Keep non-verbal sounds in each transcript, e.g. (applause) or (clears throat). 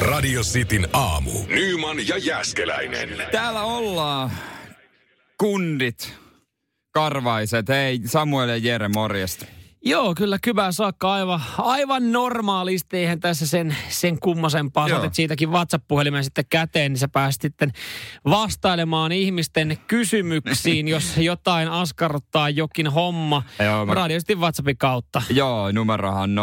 Radio Cityn aamu. Nyman ja Jäskeläinen. Täällä ollaan kundit, karvaiset. Hei Samuel ja Jere, morjesta. Joo, kyllä kybää saakka aivan, aivan normaalisti. Eihän tässä sen, sen kummosempaa. Saatit siitäkin WhatsApp-puhelimen sitten käteen, niin sä pääsit sitten vastailemaan ihmisten kysymyksiin, jos jotain askarruttaa jokin homma. Joo, mä- Radio Cityn WhatsAppin kautta. Joo, numerohan 0447255854.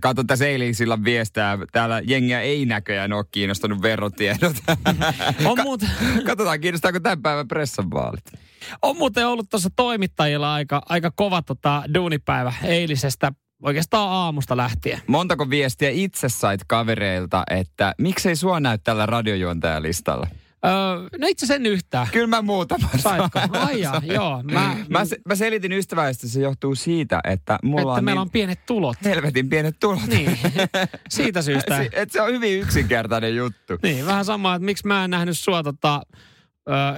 Kato tässä eilen sillä viestää. Täällä jengiä ei näköjään ole kiinnostanut verotiedot. (laughs) On, muut, Katsotaan, kiinnostaako tämän päivän pressan vaalit. On muuten ollut tuossa toimittajilla aika, aika kova tota, duunipäivä eilisestä, oikeastaan aamusta lähtien. Montako viestiä itse sait kavereilta, että miksei sua näy tällä radiojuontajalistalla? Öö, no itse sen yhtään. Kyllä mä muutama Saitko? sain. Ai jaa, joo. Mä, Mä, se, mä selitin ystävällisesti, se johtuu siitä, että mulla että on meillä niin on pienet tulot. helvetin pienet tulot. Niin, (laughs) siitä syystä. Se, et se on hyvin yksinkertainen juttu. Niin, vähän sama, että miksi mä en nähnyt sua tota,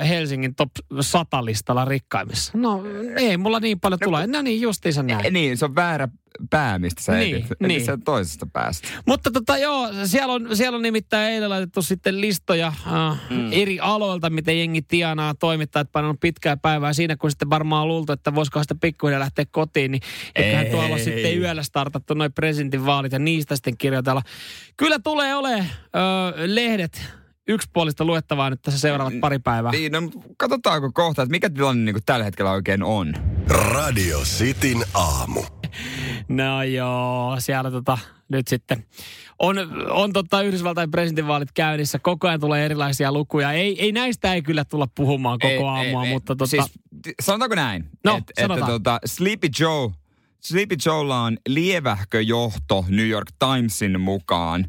Helsingin top 100 listalla rikkaimmissa. No ei mulla niin paljon tulee. No niin, justiinsa näin. Niin, se on väärä pää, mistä sä Niin, etit. niin. Se on toisesta päästä. Mutta tota joo, siellä on, siellä on nimittäin eilen laitettu sitten listoja äh, mm. eri aloilta, miten jengi tienaa, toimittajat painanut pitkää päivää siinä, kun sitten varmaan luultu, että voisiko sitä pikkuhiljaa lähteä kotiin, niin eiköhän Ei. tuolla sitten yöllä startattu noin presidentinvaalit ja niistä sitten kirjoitella. Kyllä tulee ole ö, lehdet yksipuolista luettavaa nyt tässä seuraavat pari päivää. Niin, no, katsotaanko kohta, että mikä tilanne niin tällä hetkellä oikein on. Radio Cityn aamu. No joo, siellä tota, nyt sitten on, on tota Yhdysvaltain presidentinvaalit käynnissä. Koko ajan tulee erilaisia lukuja. Ei, ei näistä ei kyllä tulla puhumaan koko Ei, aamua, ei, ei. mutta tota, Siis, sanotaanko näin? No, Et- että sanotaan. tota, Sleepy Joe, Sleepy Joella on lievähkö johto New York Timesin mukaan,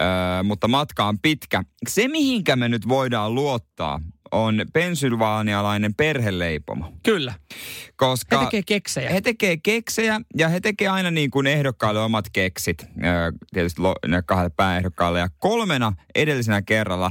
öö, mutta matka on pitkä. Se, mihinkä me nyt voidaan luottaa, on pensylvaanialainen perheleipomo. kyllä. He Koska tekee keksejä. he tekee keksejä ja he tekee aina niin kuin ehdokkaille omat keksit. Öö, tietysti ne kahdelle pääehdokkaalle. Ja kolmena edellisenä kerralla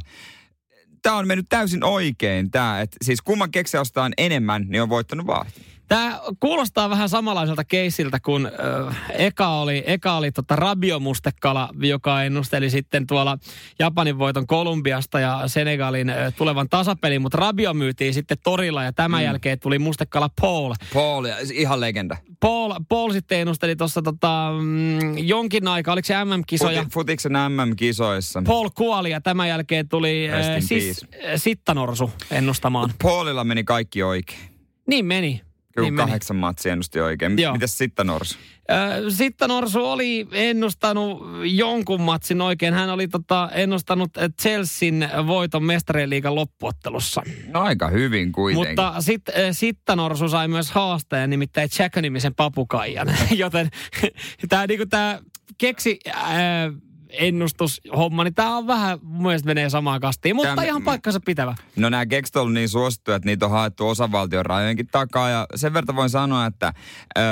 tämä on mennyt täysin oikein. Tää, että siis kumman keksiä ostaa enemmän, niin on voittanut vaalit. Tämä kuulostaa vähän samanlaiselta keisiltä, kun ö, eka oli, eka oli tota rabiomustekala, joka ennusteli sitten tuolla Japanin voiton Kolumbiasta ja Senegalin ö, tulevan tasapelin, mutta rabio myytiin sitten torilla ja tämän mm. jälkeen tuli mustekala Paul. Paul, ihan legenda. Paul, Paul sitten ennusteli tuossa tota, mm, jonkin aikaa, oliko se MM-kisoja? Futi, futiksen MM-kisoissa. Paul kuoli ja tämän jälkeen tuli äh, in siis, äh, Sittanorsu ennustamaan. Paulilla meni kaikki oikein. Niin meni. Kyllä niin meni. kahdeksan matsia ennusti oikein. Joo. Mitäs sitten Norsu? Sittanorsu oli ennustanut jonkun matsin oikein. Hän oli tota, ennustanut Chelsean voiton mestarien liigan loppuottelussa. No aika hyvin kuitenkin. Mutta sit, äh, Sittanorsu sai myös haastajan, nimittäin Jack-nimisen papukaijan. (laughs) Joten (laughs) tämä niinku tää keksi... Äh, ennustushomma, niin tämä on vähän, mun mielestä menee samaan kastiin, mutta Tää- ihan paikkansa pitävä. No nämä keksit on ollut niin suosittuja, että niitä on haettu osavaltion rajojenkin takaa. Ja sen verran voin sanoa, että öö,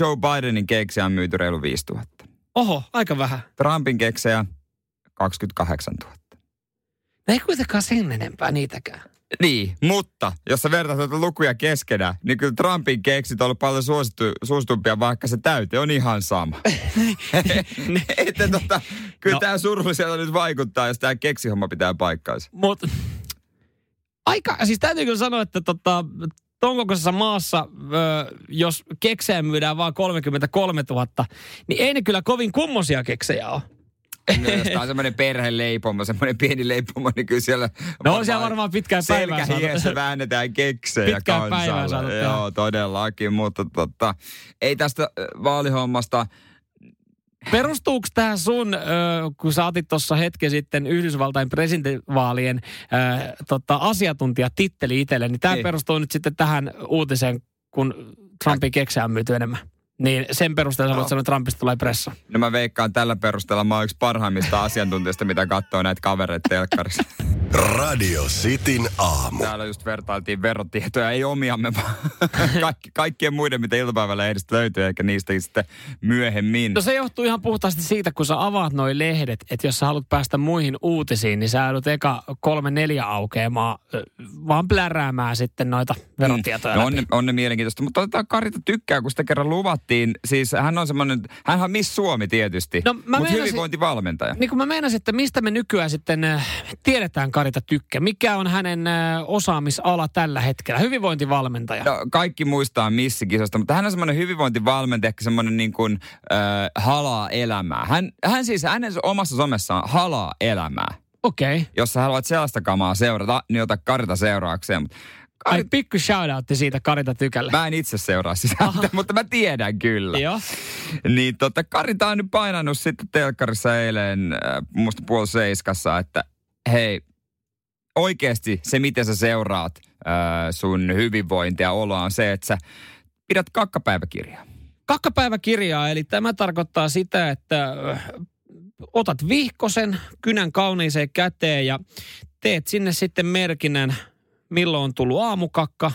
Joe Bidenin keksiä on myyty reilu 5000. Oho, aika vähän. Trumpin keksejä 28 000. No ei kuitenkaan sen enempää niitäkään. Niin, mutta jos sä vertaat näitä lukuja keskenään, niin kyllä Trumpin keksit on ollut paljon suosittu, suositumpia, vaikka se täyte on ihan sama. (laughs) (laughs) että tota, kyllä No. tämä surulliselta nyt vaikuttaa, jos tämä keksihomma pitää paikkaansa. Mutta aika, siis täytyy kyllä sanoa, että tota, ton kokoisessa maassa, ö, jos keksejä myydään vaan 33 000, niin ei ne kyllä kovin kummosia keksejä ole. No, jos tää on semmoinen perheleipomo, semmoinen pieni leipomo, niin kyllä siellä... No on siellä varmaan pitkään päivää Selkähiessä väännetään keksejä Pitkään kansalle. Joo, todellakin, mutta tota, ei tästä vaalihommasta... Perustuuko tämä sun, kun sä otit tuossa hetken sitten Yhdysvaltain presidentinvaalien tota, asiantuntijatitteli itselle, niin tämä Niin. perustuu nyt sitten tähän uutiseen, kun Trumpin keksejä on myyty enemmän. Niin sen perusteella sä voit sanoa, että Trumpista tulee pressa. No mä veikkaan tällä perusteella, mä oon yksi parhaimmista asiantuntijoista, mitä katsoo näitä kavereita telkkarissa. (laughs) Radio Cityn aamu. Täällä just vertailtiin verotietoja, ei omiamme, (laughs) vaan kaikki, kaikkien muiden, mitä iltapäivälehdistä löytyy, eikä niistä sitten myöhemmin. No se johtuu ihan puhtaasti siitä, kun sä avaat noi lehdet, että jos sä haluat päästä muihin uutisiin, niin sä joudut eka kolme neljä aukeamaan, vaan pläräämään sitten noita verotietoja No läpi. on, ne, on ne mielenkiintoista, mutta otetaan Karita tykkää, kun sitä kerran luvattiin. Siis hän on semmoinen, hän on Miss Suomi tietysti, No, mutta hyvinvointivalmentaja. Niin kuin mä meinasin, että mistä me nykyään sitten äh, tiedetään Karita Tykkä? Mikä on hänen äh, osaamisala tällä hetkellä? Hyvinvointivalmentaja. No, kaikki muistaa missikisasta, mutta hän on semmoinen hyvinvointivalmentaja, ehkä semmoinen niin kuin, äh, halaa elämää. Hän, hän siis hänen omassa somessaan halaa elämää. Okei. Okay. Jos sä haluat sellaista kamaa seurata, niin ota Karita seuraakseen. Ai pikku shoutoutti siitä Karita Tykälle. Mä en itse seuraa sitä, (laughs) mutta mä tiedän kyllä. Joo. Niin tota, Karita on nyt painanut sitten telkkarissa eilen, äh, musta puoli seiskassa, että hei, oikeasti se, miten sä seuraat äh, sun hyvinvointia oloa on se, että sä pidät kakkapäiväkirjaa. Kakkapäiväkirjaa, eli tämä tarkoittaa sitä, että otat vihkosen kynän kauniiseen käteen ja teet sinne sitten merkinnän, milloin on tullut aamukakka,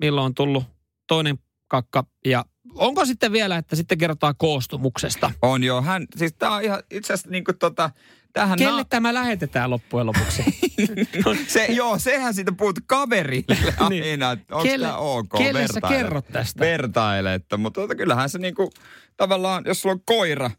milloin on tullut toinen kakka ja onko sitten vielä, että sitten kerrotaan koostumuksesta. On joo, hän, siis tää on ihan itse asiassa niinku tota, tähän Kelle tämä lähetetään loppujen lopuksi? (laughs) se, joo, sehän siitä puhut kaverille (laughs) Niin. aina, että onko Kelle- tämä ok kelle sä kerrot tästä? Vertaile, että, mutta tota, kyllähän se niinku, tavallaan, jos sulla on koira,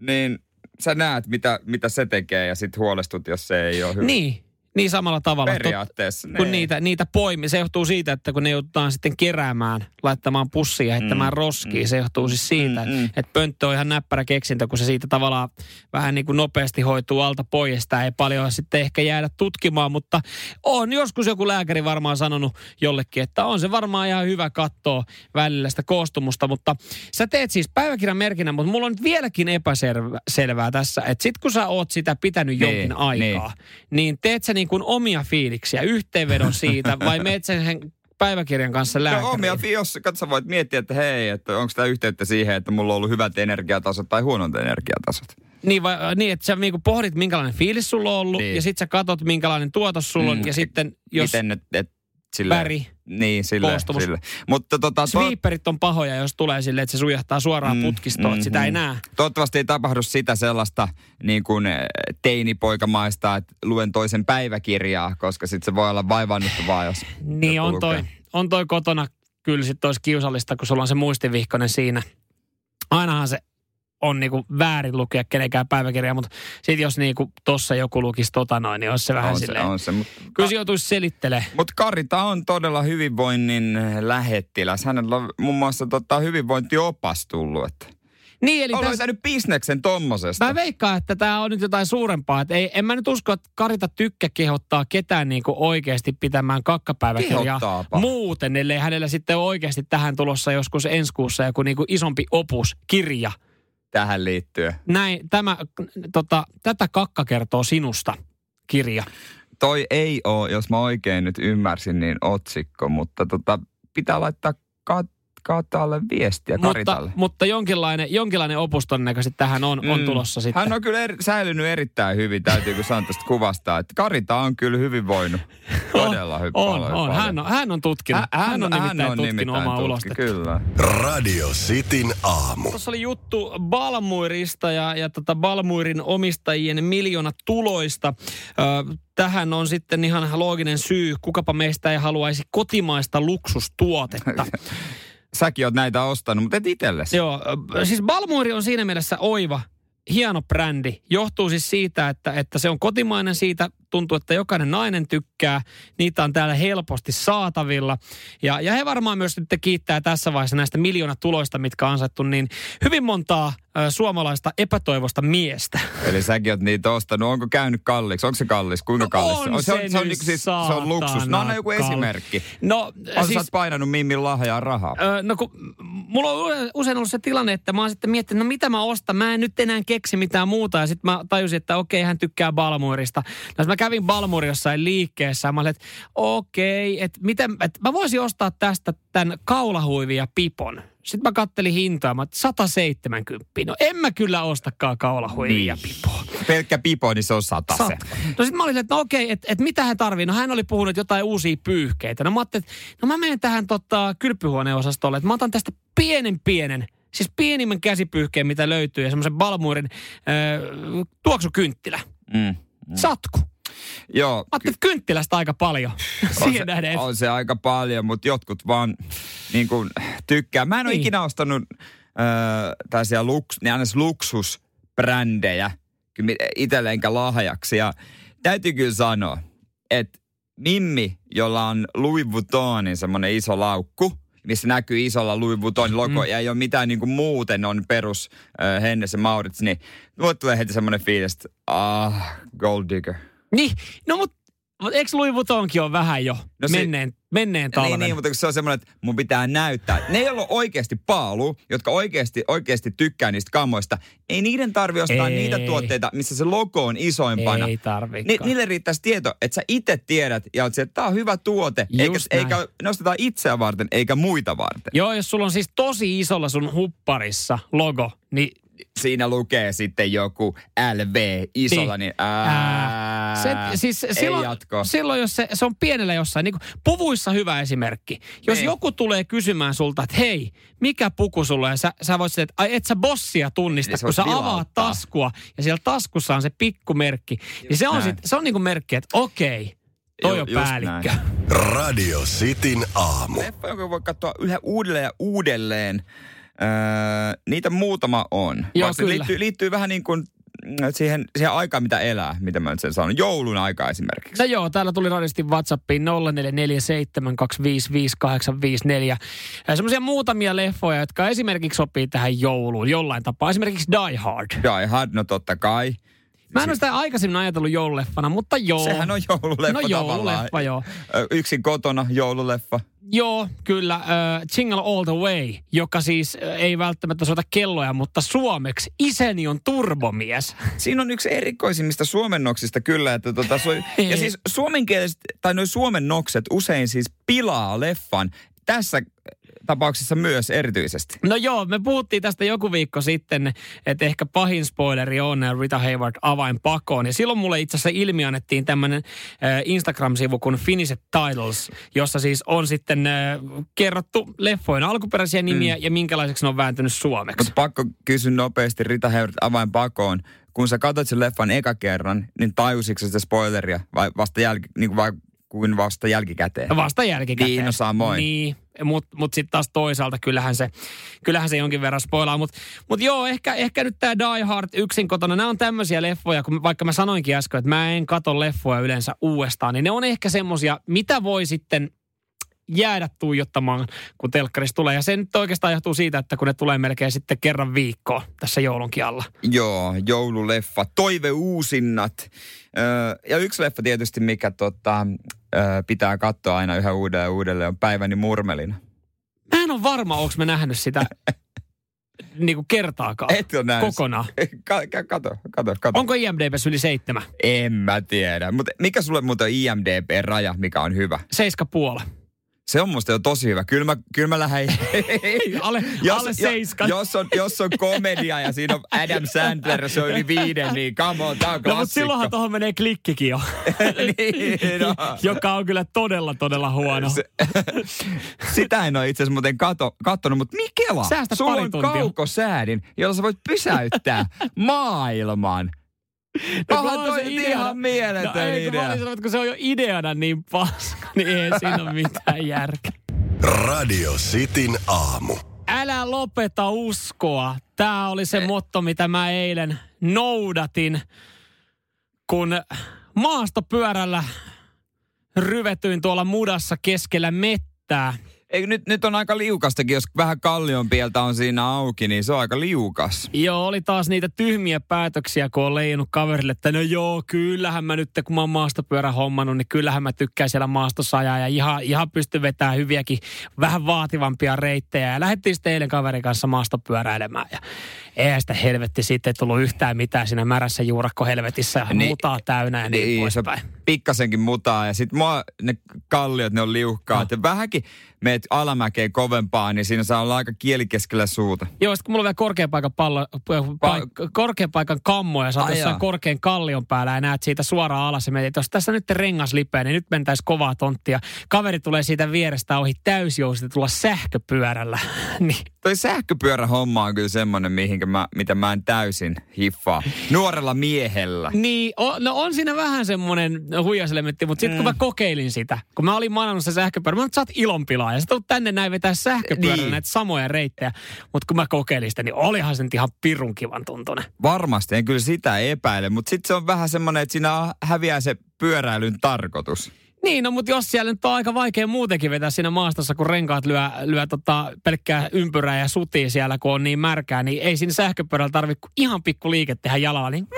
niin sä näet, mitä, mitä se tekee ja sitten huolestut, jos se ei ole hyvä. niin, niin samalla tavalla. Periaatteessa. Tot, kun niin. niitä, niitä poimi, se johtuu siitä, että kun ne joudutaan sitten keräämään, laittamaan pussiin ja heittämään Mm, roskiin, mm. se johtuu siis siitä, Mm, mm. että pönttö on ihan näppärä keksintö, kun se siitä tavallaan vähän niin kuin nopeasti hoituu alta pois. Sitä ei paljon sitten ehkä jäädä tutkimaan, mutta on joskus joku lääkäri varmaan sanonut jollekin, että on se varmaan ihan hyvä katsoa välillä sitä koostumusta, mutta sä teet siis päiväkirjan merkinnän, mutta mulla on nyt vieläkin epäselvää tässä, että sit kun sä oot sitä pitänyt Niin, jonkin aikaa, niin teet sä niin kuin omia fiiliksiä, yhteenvedon siitä, vai (laughs) meet sen päiväkirjan kanssa lääkäriin? No omia, jos katso, voit miettiä, että hei, että onko tämä yhteyttä siihen, että mulla on ollut hyvät energiatasot tai huonot energiatasot. Niin, vai, niin, että sä niinku pohdit, minkälainen fiilis sulla on ollut, Niin. ja sit sä katot, minkälainen tuotos sulla on, Mm. ja sitten jos Miten et, et, sille, väri, Niin, sille, koostumus. sille. Mutta tota, to, sweeperit on pahoja, jos tulee silleen, että se sujahtaa suoraan Mm, putkistoon, että sitä ei mm. näe. toivottavasti ei tapahdu sitä sellaista niin kuin eh, teinipoikamaista, että luen toisen päiväkirjaa, koska sitten se voi olla vaivannuttavaa, jos Niin on toi, on toi kotona kyllä sit olisi kiusallista, kun sulla on se muistivihkonen siinä. Ainahan se on niinku väärin lukea kenenkään päiväkirjaa, mutta sitten jos niinku tossa joku lukisi tota noin, niin olisi se vähän on se, silleen. on se. Mutta Kyllä se joutuisi selittelemään. mut Karita on todella hyvinvoinnin lähettiläs. Hänellä on muun muassa tota, hyvinvointiopas tullut. Että Niin, eli on tässä, löytänyt bisneksen tommosesta. Mä veikkaan, että tämä on nyt jotain suurempaa. Et ei, en mä nyt usko, että Karita Tykkä kehottaa ketään niinku oikeasti pitämään kakkapäiväkirjaa muuten, ellei hänellä sitten oikeasti tähän tulossa joskus ensi kuussa joku niinku isompi opus, kirja. Tähän liittyen. Näin, tämä, tota, tätä kakka kertoo sinusta kirja. Toi ei ole, jos mä oikein nyt ymmärsin, niin otsikko, mutta tota, pitää laittaa kat- Katalle viestiä Mutta, Karitalle. mutta jonkinlainen, jonkinlainen opus todennäköisesti tähän on, on Mm. tulossa sitten. Hän on kyllä eri, säilynyt erittäin hyvin, täytyykö sanoa tästä kuvasta, että Karita on kyllä hyvin voinut. (laughs) Todella hyvin on, paljon. on. Hän on, hän on tutkinut. Hän, hän on nimittäin tutkinut omaa tutki- ulostetta. Kyllä. Radio Cityn aamu. Tuossa oli juttu Balmuirista ja, ja tota Balmuirin omistajien miljoonat tuloista. Ö, tähän on sitten ihan looginen syy. Kukapa meistä ei haluaisi kotimaista luksustuotetta. (laughs) Säkin oot näitä ostanut, mutta et itsellesi. Joo, siis Balmuiri on siinä mielessä oiva, hieno brändi. Johtuu siis siitä, että, että se on kotimainen siitä. Tuntuu, että jokainen nainen tykkää. Niitä on täällä helposti saatavilla. Ja, ja he varmaan myös nyt kiittää tässä vaiheessa näistä miljoonat tuloista, mitkä on ansaittu, niin hyvin montaa suomalaista epätoivosta miestä. Eli säkin oot niitä ostanut. Onko käynyt kalliiksi? Onko se kallis? Kuinka kallis? on se, on, se se, on, nyt niinku siis, se on luksus. No anna joku saatana esimerkki. No, On siis... sä painanut Mimmin lahjaa rahaa. Ö, no kun mulla on use- usein ollut se tilanne, että mä oon sitten miettinyt, no mitä mä ostan. Mä en nyt enää keksi mitään muuta. Ja sitten mä tajusin, että okei, hän tykkää Balmuirista. No mä kävin Balmuiri jossain liikkeessä, ja mä olin, että okei, että miten, että mä voisin ostaa tästä tämän kaulahuivin ja pipon. Sitten mä kattelin hintaa, mä oon, että 170. No en mä kyllä ostakaan kaulahuivin ja pipoa. pelkkä pipo, niin se on sata se. No sit mä olin, että no okei, että et mitä hän tarvii. No hän oli puhunut jotain uusia pyyhkeitä. No mä ajattelin, että no mä menen tähän tota, kylpyhuoneosastolle, että mä otan tästä pienen pienen, siis pienimmän käsipyyhkeen, mitä löytyy, ja semmoisen Balmuurin äh, tuoksukynttilä. Mm. Satku. Joo, Mä ajattelin, että kynttilästä aika paljon. on Siihen se, nähden. on se aika paljon, mutta jotkut vaan niin kuin, tykkää. Mä en ole Niin. ikinä ostanut äh, tällaisia luks, niin aina luksusbrändejä itselle enkä lahjaksi. Ja täytyy kyllä sanoa, että Mimmi, jolla on Louis Vuittonin semmoinen iso laukku, missä näkyy isolla Louis Vuittonin logo, mm. ja ei ole mitään niin kuin muuten on perus äh, Hennes ja Maurits, niin tulee heti semmoinen fiilis, että ah, gold digger. Niin, no mut, mut eikö Louis Vuittonkin ole vähän jo No se- menneen, menneen talven? Niin, niin, mutta se on semmoinen, että mun pitää näyttää. Ne, joilla on oikeasti paalu, jotka oikeasti, oikeasti tykkää niistä kammoista, ei niiden tarvi ostaa Ei. niitä tuotteita, missä se logo on isoimpana. Ei Ni, tarvikaan. niille riittäisi tieto, että sä itse tiedät ja oot se, että tää on hyvä tuote, eikä, Just näin. eikä nostetaan itseä varten, eikä muita varten. Joo, jos sulla on siis tosi isolla sun hupparissa logo, niin Siinä lukee sitten joku LV isolla, niin, Niin. ää, se, siis ei silloin, jatko. silloin, jos se, se on pienellä jossain, niin kuin puvuissa hyvä esimerkki. Jos Niin. joku tulee kysymään sulta, että hei, mikä puku sulla on, ja sä, sä voit sanoa, että ai et sä bossia tunnista, Niin kun sä voit avaat vilauttaa. taskua, ja siellä taskussa on se pikkumerkki. Niin se on, näin. sit, se on niin kuin merkki, että okei, toi Ju- on päällikkö. näin. Radio Cityn aamu. leffa, jonka voi katsoa yhä uudelleen ja uudelleen. Öö, niitä muutama on. Joo, Vaikka kyllä. liittyy, liittyy vähän niin kuin mm, siihen, siihen aikaan, mitä elää, mitä mä nyt sen sanon. Joulun aika esimerkiksi. No joo, täällä tuli radistin WhatsAppiin 0447255854. Semmoisia muutamia leffoja, jotka esimerkiksi sopii tähän jouluun jollain tapaa. Esimerkiksi Die Hard. Die Hard, no totta kai. Mä en ole sitä aikaisemmin ajatellut joululeffana, mutta joo. Sehän on joululeffa No tavallaan. joululeffa, joo. Yksin kotona joululeffa. Joo, kyllä. Äh, Jingle All the Way, joka siis äh, ei välttämättä soita kelloja, mutta suomeksi isäni on turbomies. Siinä on yksi erikoisimmista suomennoksista kyllä, että tota, so, (laughs) ja siis suomenkieliset, tai noin suomennokset usein siis pilaa leffan. Tässä tapauksessa myös erityisesti. No joo, me puhuttiin tästä joku viikko sitten, että ehkä pahin spoileri on Rita Hayward avain pakoon. Ja silloin mulle itse asiassa ilmi annettiin tämmöinen äh, Instagram-sivu kuin Finish Titles, jossa siis on sitten äh, kerrottu leffojen alkuperäisiä nimiä mm. ja minkälaiseksi ne on vääntynyt suomeksi. Mutta pakko kysyä nopeasti Rita Hayworth avain pakoon. Kun sä katsot sen leffan eka kerran, niin tajusitko sitä spoileria vai vasta, jälki, niin vai, kuin vasta jälkikäteen? Vasta jälkikäteen. Niin, no samoin. Niin, mutta mut sitten taas toisaalta kyllähän se, kyllähän se jonkin verran spoilaa. Mutta mut joo, ehkä, ehkä nyt tämä Die Hard yksin kotona, nämä on tämmöisiä leffoja, kun vaikka mä sanoinkin äsken, että mä en kato leffoja yleensä uudestaan, niin ne on ehkä semmosia, mitä voi sitten jäädä tuijottamaan, kun telkkarissa tulee. Ja se nyt oikeastaan johtuu siitä, että kun ne tulee melkein sitten kerran viikkoa tässä joulunkin alla. Joo, joululeffa, toiveuusinnat. Öö, ja yksi leffa tietysti, mikä tota, öö, pitää katsoa aina yhä uudelleen ja uudelleen, on Päiväni murmelina. Mä en ole varma, onko mä nähnyt sitä (laughs) niin kuin kertaakaan. Et ole nähnyt. Kokonaan. Ka- ka- kato, kato, kato. Onko IMDBs yli seitsemän? En mä tiedä. Mutta mikä sulle muuten on IMDB-raja, mikä on hyvä? Seiska puola. Se on musta jo tosi hyvä. Kyllä mä, kyllä mä lähden... Alle, (laughs) alle seiska. Jo, jos, on, jos on komedia ja siinä on Adam Sandler, se on yli viiden, niin come on, tää on No, mutta klassikko. silloinhan tuohon menee klikkikin jo. (laughs) niin, no. Joka on kyllä todella, todella huono. Se, sitä en ole itse asiassa muuten kato, kattonut, mutta Mikela, Säästä sulla on kaukosäädin, jolla sä voit pysäyttää (laughs) maailman. No, Onhan kun on toi se ideana. ihan mieletön no, ei, kun mä idea. olin sanonut, että kun se on jo ideana niin paska, niin ei siinä ole mitään järkeä. Radio Cityn aamu. Älä lopeta uskoa. Tämä oli se motto, mitä mä eilen noudatin, kun maastopyörällä ryvetyin tuolla mudassa keskellä mettää. Ei, nyt, nyt on aika liukastakin, jos vähän kallionpieltä on siinä auki, niin se on aika liukas. Joo, oli taas niitä tyhmiä päätöksiä, kun on leijunut kaverille, että no joo, kyllähän mä nyt, kun mä oon maastopyörä hommannut, niin kyllähän mä tykkään siellä maastossa ajaa ja ihan, ihan pystyn vetämään hyviäkin, vähän vaativampia reittejä. Ja lähdettiin sitten eilen kaverin kanssa maastopyöräilemään. Ja eihän sitä helvetti sitten tullut yhtään mitään siinä märässä juurakkohelvetissä ja Niin. mutaa täynnä ja niin, niin poispäin. pikkasenkin mutaa ja sit mua ne kalliot, ne on liuhkaat. No. Ja vähänkin meet alamäkeen kovempaa, niin siinä saa olla aika kieli keskellä suuta. Joo, sit kun mulla on vielä korkean paikan, pallo, paik- korkean paikan kammo ja sä oot Ai jossain korkean kallion päällä ja näet siitä suoraan alas ja mietit, jos tässä nyt rengas lipeä, niin nyt mentäis kovaa tonttia. Kaveri tulee siitä vierestä ohi täysjoustetulla sähköpyörällä. (laughs) niin. Toi sähköpyörä homma on kyllä semmonen, mihinkä mä, mitä mä en täysin hiffaa. Nuorella miehellä. Niin, o, no on siinä vähän semmoinen huijaselementti, mutta sitten kun mä kokeilin sitä, kun mä olin manannut se sähköpyörä, mä että sä oot ilonpilaa ja sä tulet tänne näin vetää sähköpyörällä Niin. näitä samoja reittejä. Mutta kun mä kokeilin sitä, niin olihan se nyt ihan pirun kivan tuntunen. Varmasti, en kyllä sitä epäile, mutta sitten se on vähän semmoinen, että siinä häviää se pyöräilyn tarkoitus. Niin, no mutta jos siellä nyt on aika vaikea muutenkin vetää siinä maastossa, kun renkaat lyö, lyö tota pelkkää ympyrää ja sutii siellä, kun on niin märkää, niin ei siinä sähköpyörällä tarvitse ihan pikku liike tehdä jalalla, niin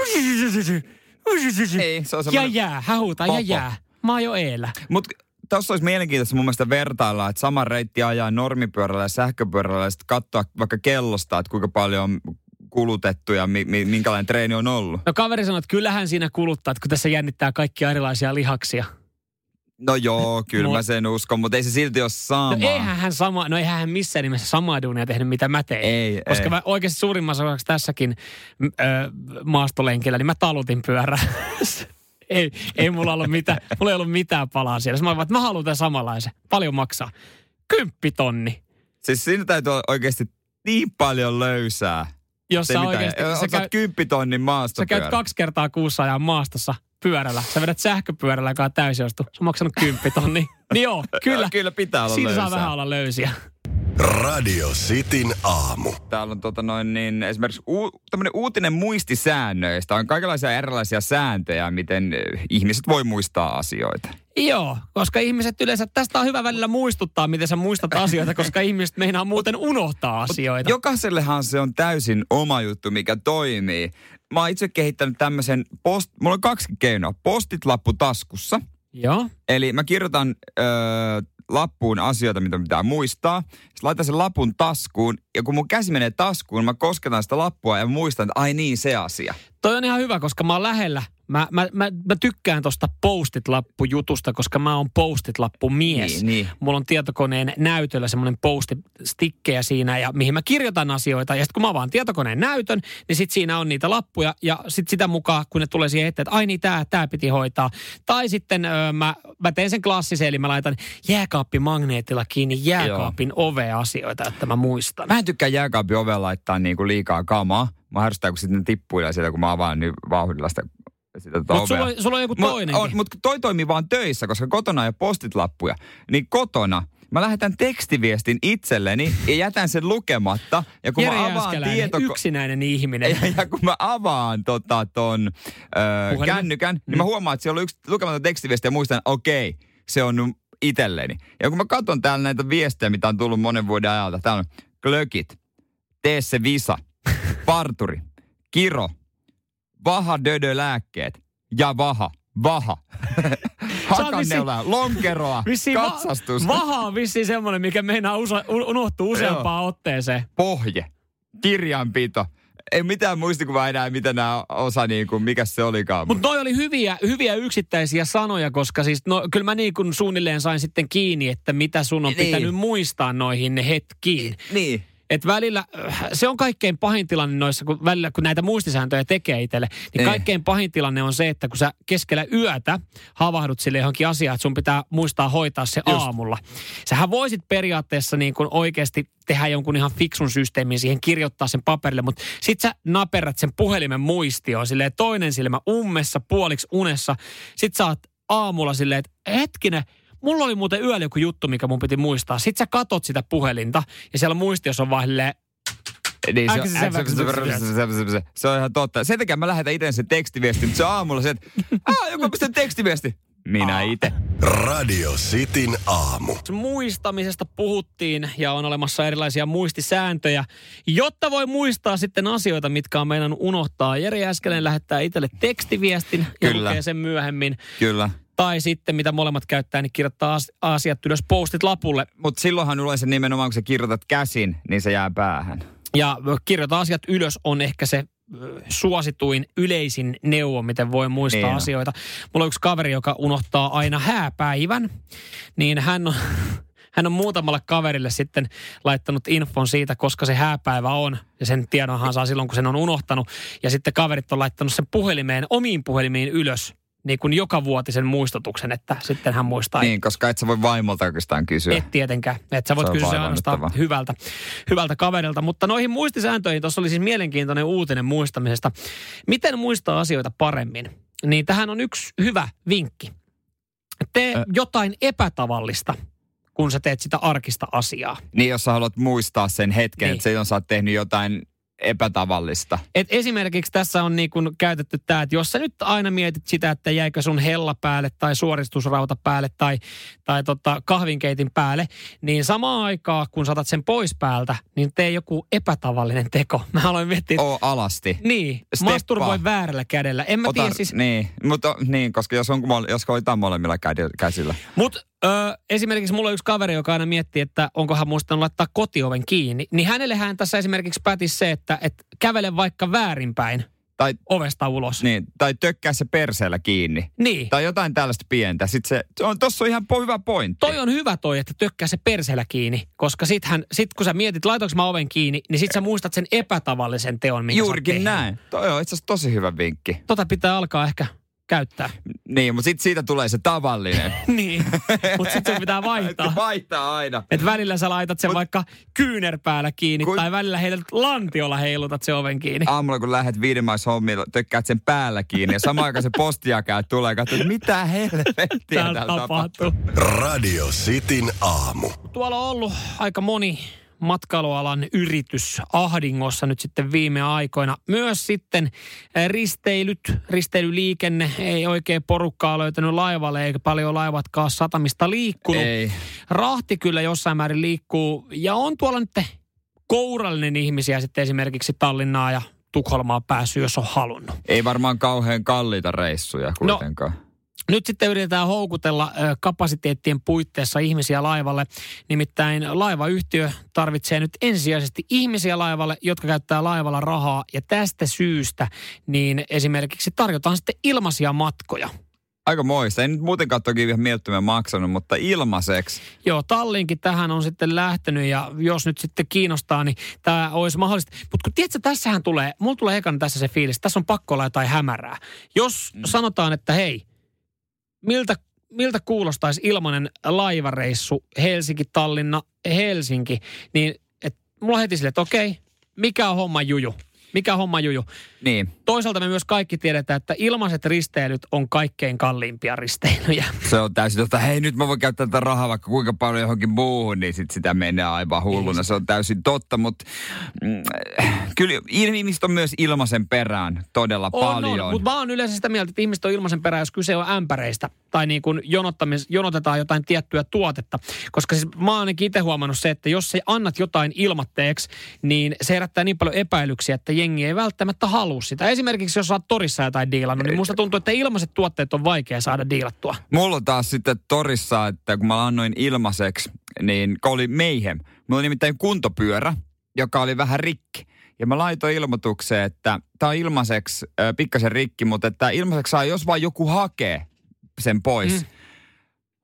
Ei, se on ja jää, hähuta ja jää. Mä oon jo eellä. Mutta tuossa olisi mielenkiintoista mun mielestä vertailla, että sama reitti ajaa normipyörällä ja sähköpyörällä ja sitten katsoa vaikka kellosta, että kuinka paljon on kulutettu ja mi- mi- minkälainen treeni on ollut. No kaveri sanoi, että kyllähän siinä kuluttaa, että kun tässä jännittää kaikkia erilaisia lihaksia. No joo, kyllä Mut- mä sen uskon, mutta ei se silti ole sama. No eihän hän sama, no eihän hän missään nimessä samaa duunia tehnyt, mitä mä tein. Ei, Koska ei. mä oikeasti suurimmassa osassa tässäkin ö, maastolenkillä, niin mä talutin pyörää. (laughs) ei, ei mulla ollut mitään, mulla ei ollut mitään palaa siellä. Mä olin, että mä haluan tämän samanlaisen. Paljon maksaa. Kymppitonni. Siis siinä täytyy olla oikeasti niin paljon löysää. Jos sä oikeasti, sä, sä käy, kymppitonnin sä maastopyörä. käyt kaksi kertaa kuussa ajan maastossa pyörällä. Sä vedät sähköpyörällä, joka on täysiostu. Sä maksanut kymppitonni. (laughs) niin joo, kyllä. Kyllä pitää olla Siinä löysää. saa vähän olla löysiä. Radio Cityn aamu. Täällä on tota noin, niin esimerkiksi uu, tämmöinen uutinen muistisäännöistä. On kaikenlaisia erilaisia sääntöjä, miten eh, ihmiset voi muistaa asioita. Joo, koska ihmiset yleensä, tästä on hyvä välillä muistuttaa, miten sä muistat asioita, koska (laughs) ihmiset meinaa muuten unohtaa asioita. Jokaisellehan se on täysin oma juttu, mikä toimii. Mä oon itse kehittänyt tämmöisen, post, mulla on kaksi keinoa. Postit lappu taskussa. Joo. Eli mä kirjoitan öö, lappuun asioita, mitä pitää muistaa. Sitten laitan sen lapun taskuun. Ja kun mun käsi menee taskuun, mä kosketan sitä lappua ja muistan, että ai niin, se asia. Toi on ihan hyvä, koska mä oon lähellä. Mä, mä, mä, mä tykkään tosta postit-lappujutusta, koska mä oon postit-lappumies. Niin, niin. Mulla on tietokoneen näytöllä semmoinen post-stikkejä siinä, ja mihin mä kirjoitan asioita. Ja sitten kun mä avaan tietokoneen näytön, niin sit siinä on niitä lappuja. Ja sitten sitä mukaan, kun ne tulee siihen eteen, että ai niin, tää, tää piti hoitaa. Tai sitten öö, mä, mä teen sen klassisen, eli mä laitan jääkaappimagneetilla kiinni jääkaapin ove-asioita, että mä muistan. Mä en tykkää jääkaapin oveen laittaa niinku liikaa kamaa. Mä harrastaa, kun sitten ne tippuilee sieltä, kun mä avaan niin vauhdilla sitä, sitä tota Mutta sulla, sulla on joku on- Mutta toi toimii vaan töissä, koska kotona ei ole postit-lappuja. Niin kotona mä lähetän tekstiviestin itselleni ja jätän sen lukematta. Ja kun Jere mä avaan tietoko... yksinäinen ihminen. Ja, ja kun mä avaan tota, ton ö, kännykän, niin mä huomaan, että siellä on yksi lukematon tekstiviesti ja muistan, okei, okay, se on itselleni. Ja kun mä katson täällä näitä viestejä, mitä on tullut monen vuoden ajalta, täällä on klökit, tee se visa, parturi, kiro, vaha dödö lääkkeet ja vaha, vaha. (laughs) Hakanneulaa, lonkeroa, (laughs) Vissiin va- katsastus, vaha on vissiin semmoinen, mikä meinaa usa, un- unohtuu useampaan otteeseen. pohje, kirjanpito. Ei mitään muistikuvaa enää, mitä nämä osa, niin kuin, mikä se olikaan. Mutta toi oli hyviä, hyviä yksittäisiä sanoja, koska siis no, kyllä mä niin kuin suunnilleen sain sitten kiinni, että mitä sun on Niin. pitänyt muistaa noihin hetkiin. niin. Et välillä, se on kaikkein pahin tilanne noissa, kun välillä kun näitä muistisääntöjä tekee itselle, niin Niin. kaikkein pahin tilanne on se, että kun sä keskellä yötä havahdut sille johonkin asiaan, että sun pitää muistaa hoitaa se Just. aamulla. Sähän voisit periaatteessa niin kuin oikeasti tehdä jonkun ihan fiksun systeemin siihen, kirjoittaa sen paperille, mutta sit sä naperrat sen puhelimen muistioon, silleen toinen silmä ummessa, puoliksi unessa. Sit sä oot aamulla silleen, että hetkinen, mulla oli muuten yöllä joku juttu, mikä mun piti muistaa. Sit sä katot sitä puhelinta ja siellä muistiossa on vaan Niin, se, on, se, verran- se, se, se, se, se on ihan totta. Sen takia mä lähetän itse sen tekstiviestin, mutta se on aamulla se, että aah, joku on pistänyt tekstiviesti. Minä itse. Radio Cityn aamu. muistamisesta puhuttiin ja on olemassa erilaisia muistisääntöjä, jotta voi muistaa sitten asioita, mitkä on meidän unohtaa. Jere Jäskeläinen lähettää itselle tekstiviestin ja Kyllä. lukee sen myöhemmin. Kyllä. Tai sitten, mitä molemmat käyttää, niin kirjoittaa as- asiat ylös postit lapulle. Mutta silloinhan yleensä nimenomaan, kun sä kirjoitat käsin, niin se jää päähän. Ja kirjoita asiat ylös on ehkä se suosituin, yleisin neuvo, miten voi muistaa Niin asioita. Mulla on yksi kaveri, joka unohtaa aina hääpäivän, niin hän on, (laughs) hän on muutamalle kaverille sitten laittanut infon siitä, koska se hääpäivä on. Ja sen tiedonhan saa silloin, kun sen on unohtanut. Ja sitten kaverit on laittanut sen puhelimeen, omiin puhelimiin ylös, niin kuin joka vuotisen muistutuksen, että sitten hän muistaa. Niin, koska et sä voi vaimolta oikeastaan kysyä. Et tietenkään. Et sä voit Se kysyä se ainoastaan hyvältä, hyvältä kaverilta. Mutta noihin muistisääntöihin, tuossa oli siis mielenkiintoinen uutinen muistamisesta. Miten muistaa asioita paremmin? Niin tähän on yksi hyvä vinkki. Tee Ö. jotain epätavallista, kun sä teet sitä arkista asiaa. Niin, jos sä haluat muistaa sen hetken, Niin. että silloin sä oot tehnyt jotain epätavallista. Et esimerkiksi tässä on niin kun käytetty tämä, että jos sä nyt aina mietit sitä, että jäikö sun hella päälle tai suoristusrauta päälle tai, tai tota kahvinkeitin päälle, niin samaan aikaan kun saatat sen pois päältä, niin tee joku epätavallinen teko. (laughs) Mä aloin miettiä, Oo alasti. niin, Steppaa. masturboi väärällä kädellä. En mä Ota, tiedä siis, Niin, mutta niin, koska jos, on, jos hoitaa molemmilla käsillä. Mutta ö, esimerkiksi mulla on yksi kaveri, joka aina miettii, että onko hän muistanut laittaa kotioven kiinni. Niin hänelle hän tässä esimerkiksi pätisi se, että et kävele vaikka väärinpäin Tai, ovesta ulos. niin, tai tökkää se perseellä kiinni. niin. Tai jotain tällaista pientä. Sitten se, on, tossa on ihan po, hyvä pointti. Toi on hyvä toi, että tökkää se perseellä kiinni, koska sit, hän, sit kun sä mietit, laitoinko mä oven kiinni, niin sit sä muistat sen epätavallisen teon, minkä Juurikin näin. Toi on itse asiassa tosi hyvä vinkki. Tota pitää alkaa ehkä käyttää. Niin, mutta sitten siitä tulee se tavallinen. (laughs) niin, mutta sit sun pitää vaihtaa. (laughs) Vaihtaa aina. Et välillä sä laitat sen Mut- vaikka kyynärpäällä kiinni Kun- tai välillä heidät lantiolla heilutat se oven kiinni. Aamulla kun lähdet viidemaishommilla, tökkäät sen päällä kiinni ja samaan aikaan se postijakäät tulee katsoa, että mitä helvettiä Täällä täällä tapahtuu. tapahtuu. Radio Cityn aamu. Tuolla on ollut aika moni matkailualan yritys ahdingossa nyt sitten viime aikoina. Myös sitten eh, risteilyt, risteilyliikenne, ei oikein porukkaa löytänyt laivalle, eikä paljon laivatkaan satamista liikkunut. Ei. Rahti kyllä jossain määrin liikkuu ja on tuolla nyt kourallinen ihmisiä sitten esimerkiksi Tallinnaa ja Tukholmaa päässyt, jos on halunnut. Ei varmaan kauhean kalliita reissuja No, kuitenkaan. Nyt sitten yritetään houkutella kapasiteettien puitteissa ihmisiä laivalle. Nimittäin laivayhtiö tarvitsee nyt ensisijaisesti ihmisiä laivalle, jotka käyttää laivalla rahaa. Ja tästä syystä niin esimerkiksi tarjotaan sitten ilmaisia matkoja. Aika moista. En nyt muutenkaan toki ihan mielettömän maksanut, mutta ilmaiseksi. Joo, Tallinkin tähän on sitten lähtenyt ja jos nyt sitten kiinnostaa, niin tämä olisi mahdollista. Mutta kun tiedätkö, tässähän tulee, mulla tulee ekana tässä se fiilis, tässä on pakko olla jotain hämärää. Jos mm. sanotaan, että hei, miltä, miltä kuulostaisi ilmainen laivareissu Helsinki-Tallinna, Helsinki, niin et, mulla heti sille, että okei, mikä on homma juju? Mikä on homma juju? Niin. Toisaalta me myös kaikki tiedetään, että ilmaiset risteilyt on kaikkein kalliimpia risteilyjä. (laughs) Se on täysin totta. Hei, nyt mä voin käyttää tätä rahaa vaikka kuinka paljon johonkin muuhun, niin sit sitä menee aivan hulluna. Se on täysin totta, mutta mm, kyllä ihmiset on myös ilmaisen perään todella paljon. On, mutta mä oon yleensä sitä mieltä, että ihmiset on ilmaisen perään, jos kyse on ämpäreistä tai niin kuin jonottamis, jonotetaan jotain tiettyä tuotetta. Koska siis mä oon ainakin itse huomannut se, että jos sä annat jotain ilmatteeksi, niin se herättää niin paljon epäilyksiä, että jengi ei välttämättä halua sitä. Esimerkiksi jos oot torissa jotain diilannut, niin musta tuntuu, että ilmaiset tuotteet on vaikea saada diilattua. Mulla on taas sitten torissa, että kun mä annoin ilmaiseksi, niin oli Mayhem. Mulla oli nimittäin kuntopyörä, joka oli vähän rikki. Ja mä laitoin ilmoitukseen, että tämä on ilmaiseksi äh, pikkasen rikki, mutta että ilmaiseksi saa, jos vaan joku hakee sen pois. Mm.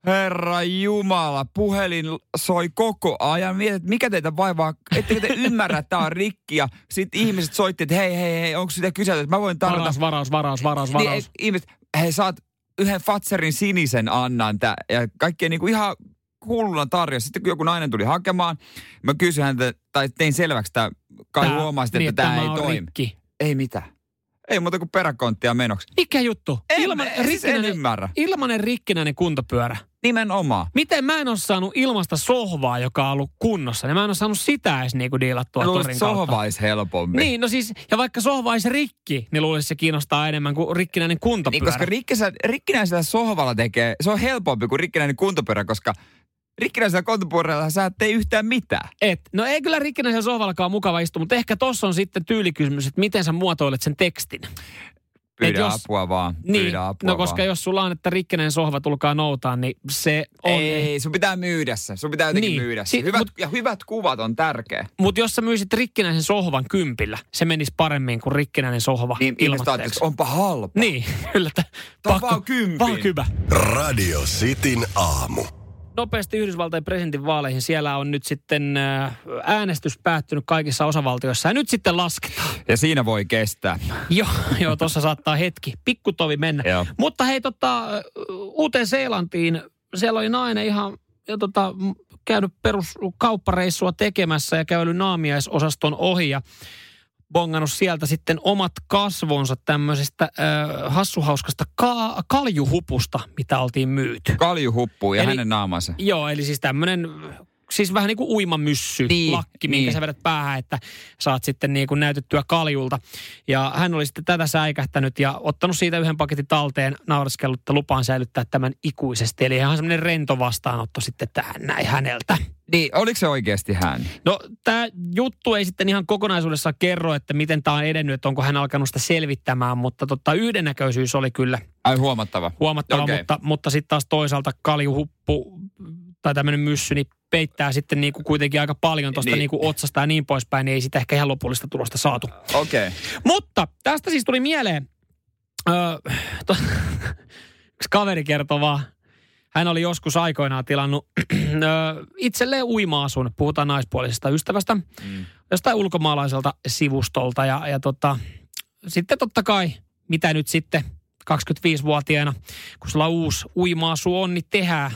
Herra Jumala, puhelin soi koko ajan. Mietin, että mikä teitä vaivaa, ettekö te ymmärrä, että tämä on rikki. Ja sitten ihmiset soitti, että hei, hei, hei, onko sitä kyselty, että mä voin tarjota Varaus, varaus, varaus, varaus, niin, varaus. et, ihmiset, hei saat yhden Fatserin sinisen annan tää, ja kaikkea niinku ihan hulluna tarjosi. Sitten kun joku nainen tuli hakemaan, mä kysyin häntä, tai tein selväksi, että kai huomasit, niin, että tämä ei toimi. Rikki. Ei mitään. Ei muuta kuin peräkonttia menoksi. Mikä juttu? En, Ilman, en, siis en ymmärrä. ilmanen rikkinäinen kuntopyörä. Nimenomaan. Miten mä en ole saanut ilmasta sohvaa, joka on ollut kunnossa, niin mä en ole saanut sitä edes niinku diilattua torin kautta. sohva olisi helpompi. Niin, no siis, ja vaikka sohva olisi rikki, niin luulisin, että se kiinnostaa enemmän kuin rikkinäinen kuntopyörä. Niin, koska rikkisä, rikkinäisellä sohvalla tekee, se on helpompi kuin rikkinäinen kuntopyörä, koska rikkinäisellä kuntopyörällä sä et tee yhtään mitään. Et, no ei kyllä rikkinäisellä sohvallakaan mukava istua, mutta ehkä tossa on sitten tyylikysymys, että miten sä muotoilet sen tekstin. Pyydä jos- apua vaan. Niin, Pyydä apua no koska vaan. jos sulla on, että rikkinen sohva tulkaa noutaan, niin se on... Ei, sun pitää myydä se. Sun pitää jotenkin Niin. myydä se. Hyvät, mut- ja hyvät kuvat on tärkeä. Mutta jos sä myisit rikkinäisen sohvan kympillä, se menisi paremmin kuin rikkinäinen sohva Niin ilmatteeksi. onpa halpa. Niin, kyllä. Tää on vaan kympin. Vaan kybä. Radio Cityn aamu. Nopeasti Yhdysvaltain presidentin vaaleihin. Siellä on nyt sitten äh, äänestys päättynyt kaikissa osavaltioissa ja nyt sitten lasketaan. Ja siinä voi kestää. Joo, joo tuossa saattaa hetki, pikkutovi mennä. Joo. Mutta hei, tota, uuteen Seelantiin, siellä oli nainen ihan ja tota, käynyt peruskauppareissua tekemässä ja käynyt naamiaisosaston ohi ja bongannut sieltä sitten omat kasvonsa tämmöisestä äh, hassuhauskasta ka- kaljuhupusta, mitä oltiin myyty. Kalju huppuu ja Eli- hänen naamansa. Joo, eli siis tämmöinen, siis vähän niin kuin uimamyssy, Niin, lakki, minkä niin. sä vedät päähän, että saat sitten niin kuin näytettyä kaljulta. Ja hän oli sitten tätä säikähtänyt ja ottanut siitä yhden paketin talteen, naureskellut, että lupaan säilyttää tämän ikuisesti. Eli ihan semmoinen rento vastaanotto sitten tähän näin häneltä. Niin, oliko se oikeasti hän? No tämä juttu ei sitten ihan kokonaisuudessaan kerro, että miten tämä on edennyt, että onko hän alkanut sitä selvittämään, mutta tota, yhdennäköisyys oli kyllä Ai huomattava. huomattava, Okei. mutta, mutta sitten taas toisaalta kaljuhuppu tai tämmöinen myssy, niin peittää sitten niinku kuitenkin aika paljon tuosta Niin. niinku otsasta ja niin poispäin, niin ei sitä ehkä ihan lopullista tulosta saatu. Okei. Okay. Mutta tästä siis tuli mieleen, öö, to, (laughs) yksi kaveri kertoo vaan, hän oli joskus aikoinaan tilannut (clears throat) öö, itselleen uima-asun, puhutaan naispuolisesta ystävästä, Mm. jostain ulkomaalaiselta sivustolta ja, ja tota, sitten totta kai, mitä nyt sitten 25-vuotiaana, kun sulla uusi uima-asu on, niin tehdään.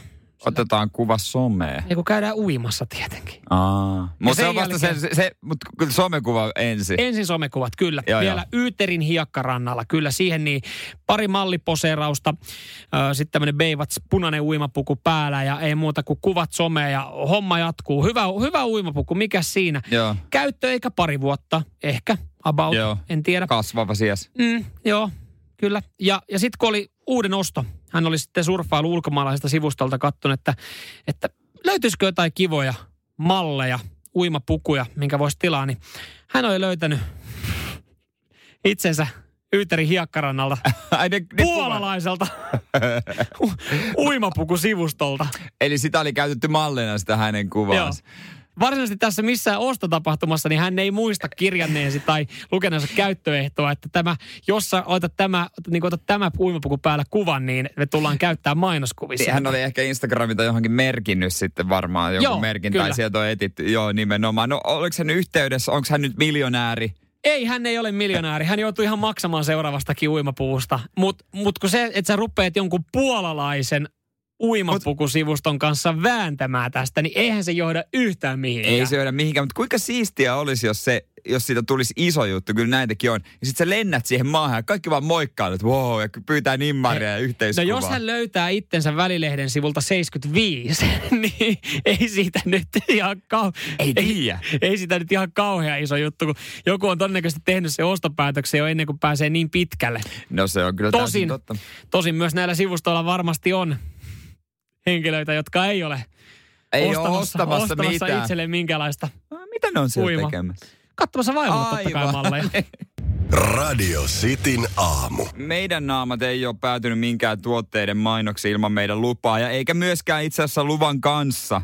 Otetaan kuva someen. Ja kun käydään uimassa tietenkin. Aa. Mutta se on vasta jälkeen- se, se, kyllä somekuva ensin. Ensin somekuvat, kyllä. Joo, Vielä joo. Yyterin hiekkarannalla, kyllä siihen niin pari malliposeerausta. Sitten tämmöinen Beivats punainen uimapuku päällä ja ei muuta kuin kuvat somea ja homma jatkuu. Hyvä, hyvä uimapuku, mikä siinä? Joo. Käyttö eikä pari vuotta, ehkä, about, Joo. en tiedä. Kasvava sies. Mm, joo, kyllä. Ja, ja sitten kun oli uuden osto, hän oli sitten surffailu ulkomaalaisesta sivustolta katsonut, että, että löytyisikö jotain kivoja malleja, uimapukuja, minkä voisi tilaa, niin hän oli löytänyt itsensä Yyterin hiekkarannalta (laughs) Ai ne, ne puolalaiselta (laughs) uimapukusivustolta. Eli sitä oli käytetty mallina sitä hänen kuvaansa. Varsinaisesti tässä missään ostotapahtumassa, niin hän ei muista kirjanneesi tai lukeneensa käyttöehtoa, että tämä, jos sä otat tämä, niin otat tämä uimapuku päällä kuvan, niin me tullaan käyttää mainoskuvissa. Hän oli ehkä Instagramin tai johonkin merkinnyt sitten varmaan jonkun Joo, merkin kyllä. tai sieltä on etitty. Joo, nimenomaan. No oliko hän yhteydessä, onko hän nyt miljonääri? Ei, hän ei ole miljonääri. Hän joutui ihan maksamaan seuraavastakin uimapuvusta. Mutta mut kun se, että sä rupeat jonkun puolalaisen uimapukusivuston kanssa vääntämään tästä, niin eihän se johda yhtään mihinkään. Ei se joida mihinkään, mutta kuinka siistiä olisi, jos, se, jos siitä tulisi iso juttu, kyllä näitäkin on. Ja sitten sä lennät siihen maahan ja kaikki vaan moikkailut, että wow, ja pyytää nimmaria ja No yhteiskuvaa. jos hän löytää itsensä välilehden sivulta 75, (laughs) niin ei siitä nyt ihan kau... Ei. Ei, ei siitä nyt ihan kauhean iso juttu, kun joku on todennäköisesti tehnyt se ostopäätöksen jo ennen kuin pääsee niin pitkälle. No se on kyllä Tosin, totta. tosin myös näillä sivustoilla varmasti on henkilöitä, jotka ei ole Ei ostamassa, ole ostamassa, ostamassa mitään. itselleen minkälaista. No, mitä ne on siellä Uima. tekemässä? Katsomassa vaimolle totta kai malleja. (laughs) Radio Cityn aamu. Meidän naamat ei ole päätynyt minkään tuotteiden mainoksi ilman meidän lupaa ja eikä myöskään itse asiassa luvan kanssa,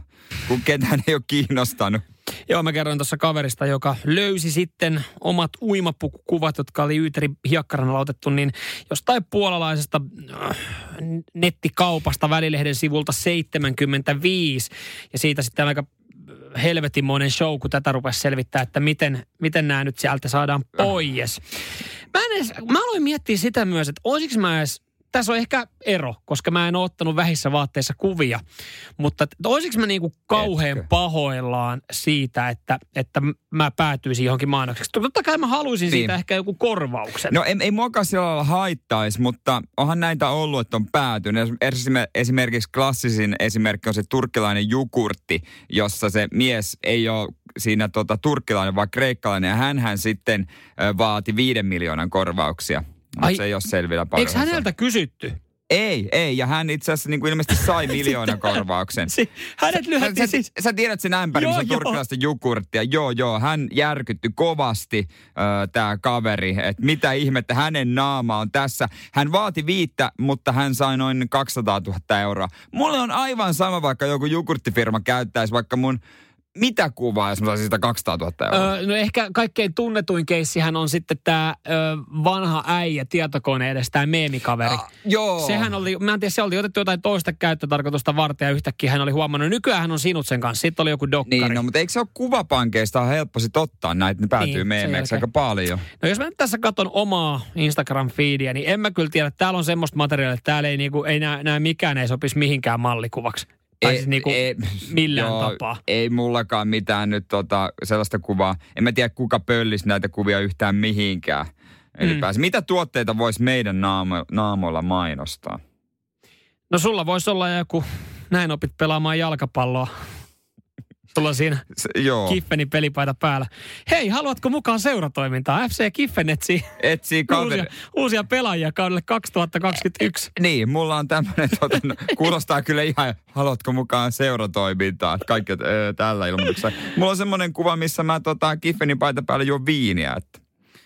kun ketään ei ole kiinnostanut. Joo, mä kerroin tuossa kaverista, joka löysi sitten omat uimapukukuvat, jotka oli Yyterin hiekkarannalla otettu, niin jostain puolalaisesta äh, nettikaupasta välilehden sivulta 75. Ja siitä sitten aika helvetimoinen show, kun tätä rupesi selvittää, että miten, miten nämä nyt sieltä saadaan pois. Mä, en edes, mä aloin miettiä sitä myös, että olisiko mä edes tässä on ehkä ero, koska mä en ole ottanut vähissä vaatteissa kuvia. Mutta olisiko mä niinku kauhean Etkö? pahoillaan siitä, että, että mä päätyisin johonkin mainokseksi. Totta kai mä haluaisin siitä Niin. ehkä joku korvauksen. No ei, ei muakaan sillä lailla haittaisi, mutta onhan näitä ollut, että on päätynyt. Esim- Esimerkiksi klassisin esimerkki on se turkkilainen jukurtti, jossa se mies ei ole siinä tota, turkkilainen, vaan kreikkalainen. Ja hänhän sitten vaati viiden miljoonan korvauksia. Ai, Mutta se ei ole selvillä paljon. Eikö häneltä kysytty, Ei, ei. Ja hän itse asiassa niin kuin ilmeisesti sai (laughs) miljoonan korvauksen. (laughs) Si- hänet lyhättiin sä, siis... sä tiedät sen ämpärin, Joo, missä on joo. turkkilaista jukurttia. Joo, joo. Hän järkytty kovasti äh, tämä kaveri, että mitä ihmettä hänen naama on tässä. Hän vaati viittä, mutta hän sai noin 200 000 euroa. Mulle on aivan sama, vaikka joku jukurttifirma käyttäisi vaikka mun mitä kuvaa, jos mä saisin sitä 200 000 euroa. Öö, no ehkä kaikkein tunnetuin keissihän on sitten tämä vanha äijä tietokone edes, tämä meemikaveri. Ah, joo. Sehän oli, mä en tiedä, se oli otettu jotain toista käyttötarkoitusta varten ja yhtäkkiä hän oli huomannut, nykyään hän on sinut sen kanssa. Sitten oli joku dokkari. Niin, no, mutta eikö se ole kuvapankeista on helppo sit ottaa näitä, ne päätyy Niin, meemeiksi jälkeen. aika paljon. No jos mä nyt tässä katson omaa Instagram-feediä, niin en mä kyllä tiedä, täällä on semmoista materiaalia, että täällä ei, niinku, ei nää, nää mikään ei sopisi mihinkään mallikuvaksi. Tai siis niinku millään tapaa. Ei mullakaan mitään nyt tota, sellaista kuvaa. En mä tiedä, kuka pöllisi näitä kuvia yhtään mihinkään. Ylipäänsä. Mitä tuotteita voisi meidän naamo, naamoilla mainostaa? No sulla voisi olla joku, näin opit pelaamaan jalkapalloa. Sulla on siinä Se, joo, Kiffenin pelipaita päällä. Hei, haluatko mukaan seuratoimintaa? FC Kiffen etsii etsii (laughs) uusia, uusia pelaajia kaudelle 2021. Niin, mulla on tämmöinen, tota, no, kuulostaa kyllä ihan, haluatko mukaan seuratoimintaa, kaikki öö, tällä ilmoituksella. Mulla on semmoinen kuva, missä mä tota, Kiffenin paita päällä juon viiniä, että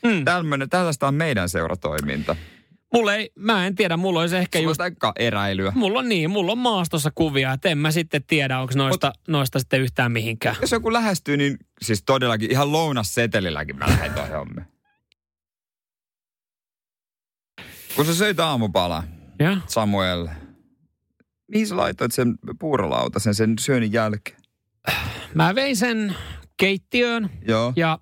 Mm. tämmönen, tällaista on meidän seuratoiminta. Mulla ei, mä en tiedä, mulla olisi ehkä Sulla just eräilyä. Mulla on niin, mulla on maastossa kuvia, että en mä sitten tiedä, onko noista, Mut, noista sitten yhtään mihinkään. Jos joku lähestyy, niin siis todellakin ihan lounassetelilläkin mä lähden tuohon hommiin. Kun sä söit aamupala, Ja? Samuel, mihin sä laitoit sen puurolautasen sen syönnin jälkeen? Mä vein sen keittiöön Joo, ja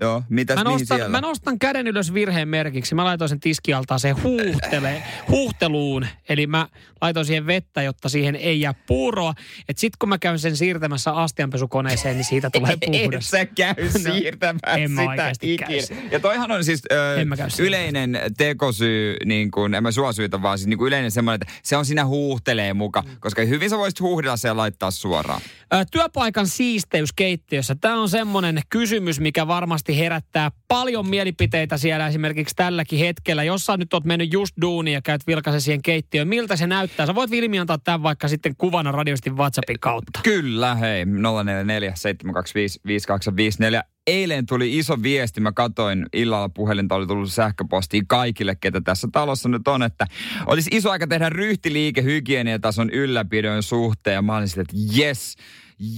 joo. Mitäs mä nostan, siellä? mä nostan käden ylös virheen merkiksi. Mä laitoin sen tiskialtaan se huuhtele, huuhteluun. Eli mä laitoin siihen vettä, jotta siihen ei jää puuroa. Et sit kun mä käyn sen siirtämässä astianpesukoneeseen, niin siitä tulee (laughs) Et puhdas. sä käy (laughs) siirtämään en mä sitä ikinä. Ja toihan on siis ö, yleinen tekosyy, niin kuin, en mä suosyytä, vaan siis niin yleinen semmoinen, että se on siinä huuhtelee muka. Mm. Koska hyvin sä voisit huuhdella se ja laittaa suoraan. Ö, Työpaikan siisteys keittiössä. Tämä on semmoinen kysymys, mikä varmasti herättää paljon mielipiteitä siellä esimerkiksi tälläkin hetkellä. Jos sä nyt oot mennyt just duunia ja käyt vilkaisen siihen keittiöön, miltä se näyttää? Sä voit Vilmi antaa tämän vaikka sitten kuvana radioistin WhatsAppin kautta. Kyllä, hei, 044 725 5254. Eilen tuli iso viesti, mä katoin illalla puhelinta, oli tullut sähköpostiin kaikille, ketä tässä talossa nyt on, että olisi iso aika tehdä ryhtiliike hygieniatason ylläpidon suhteen. Ja mä olin sille, että yes,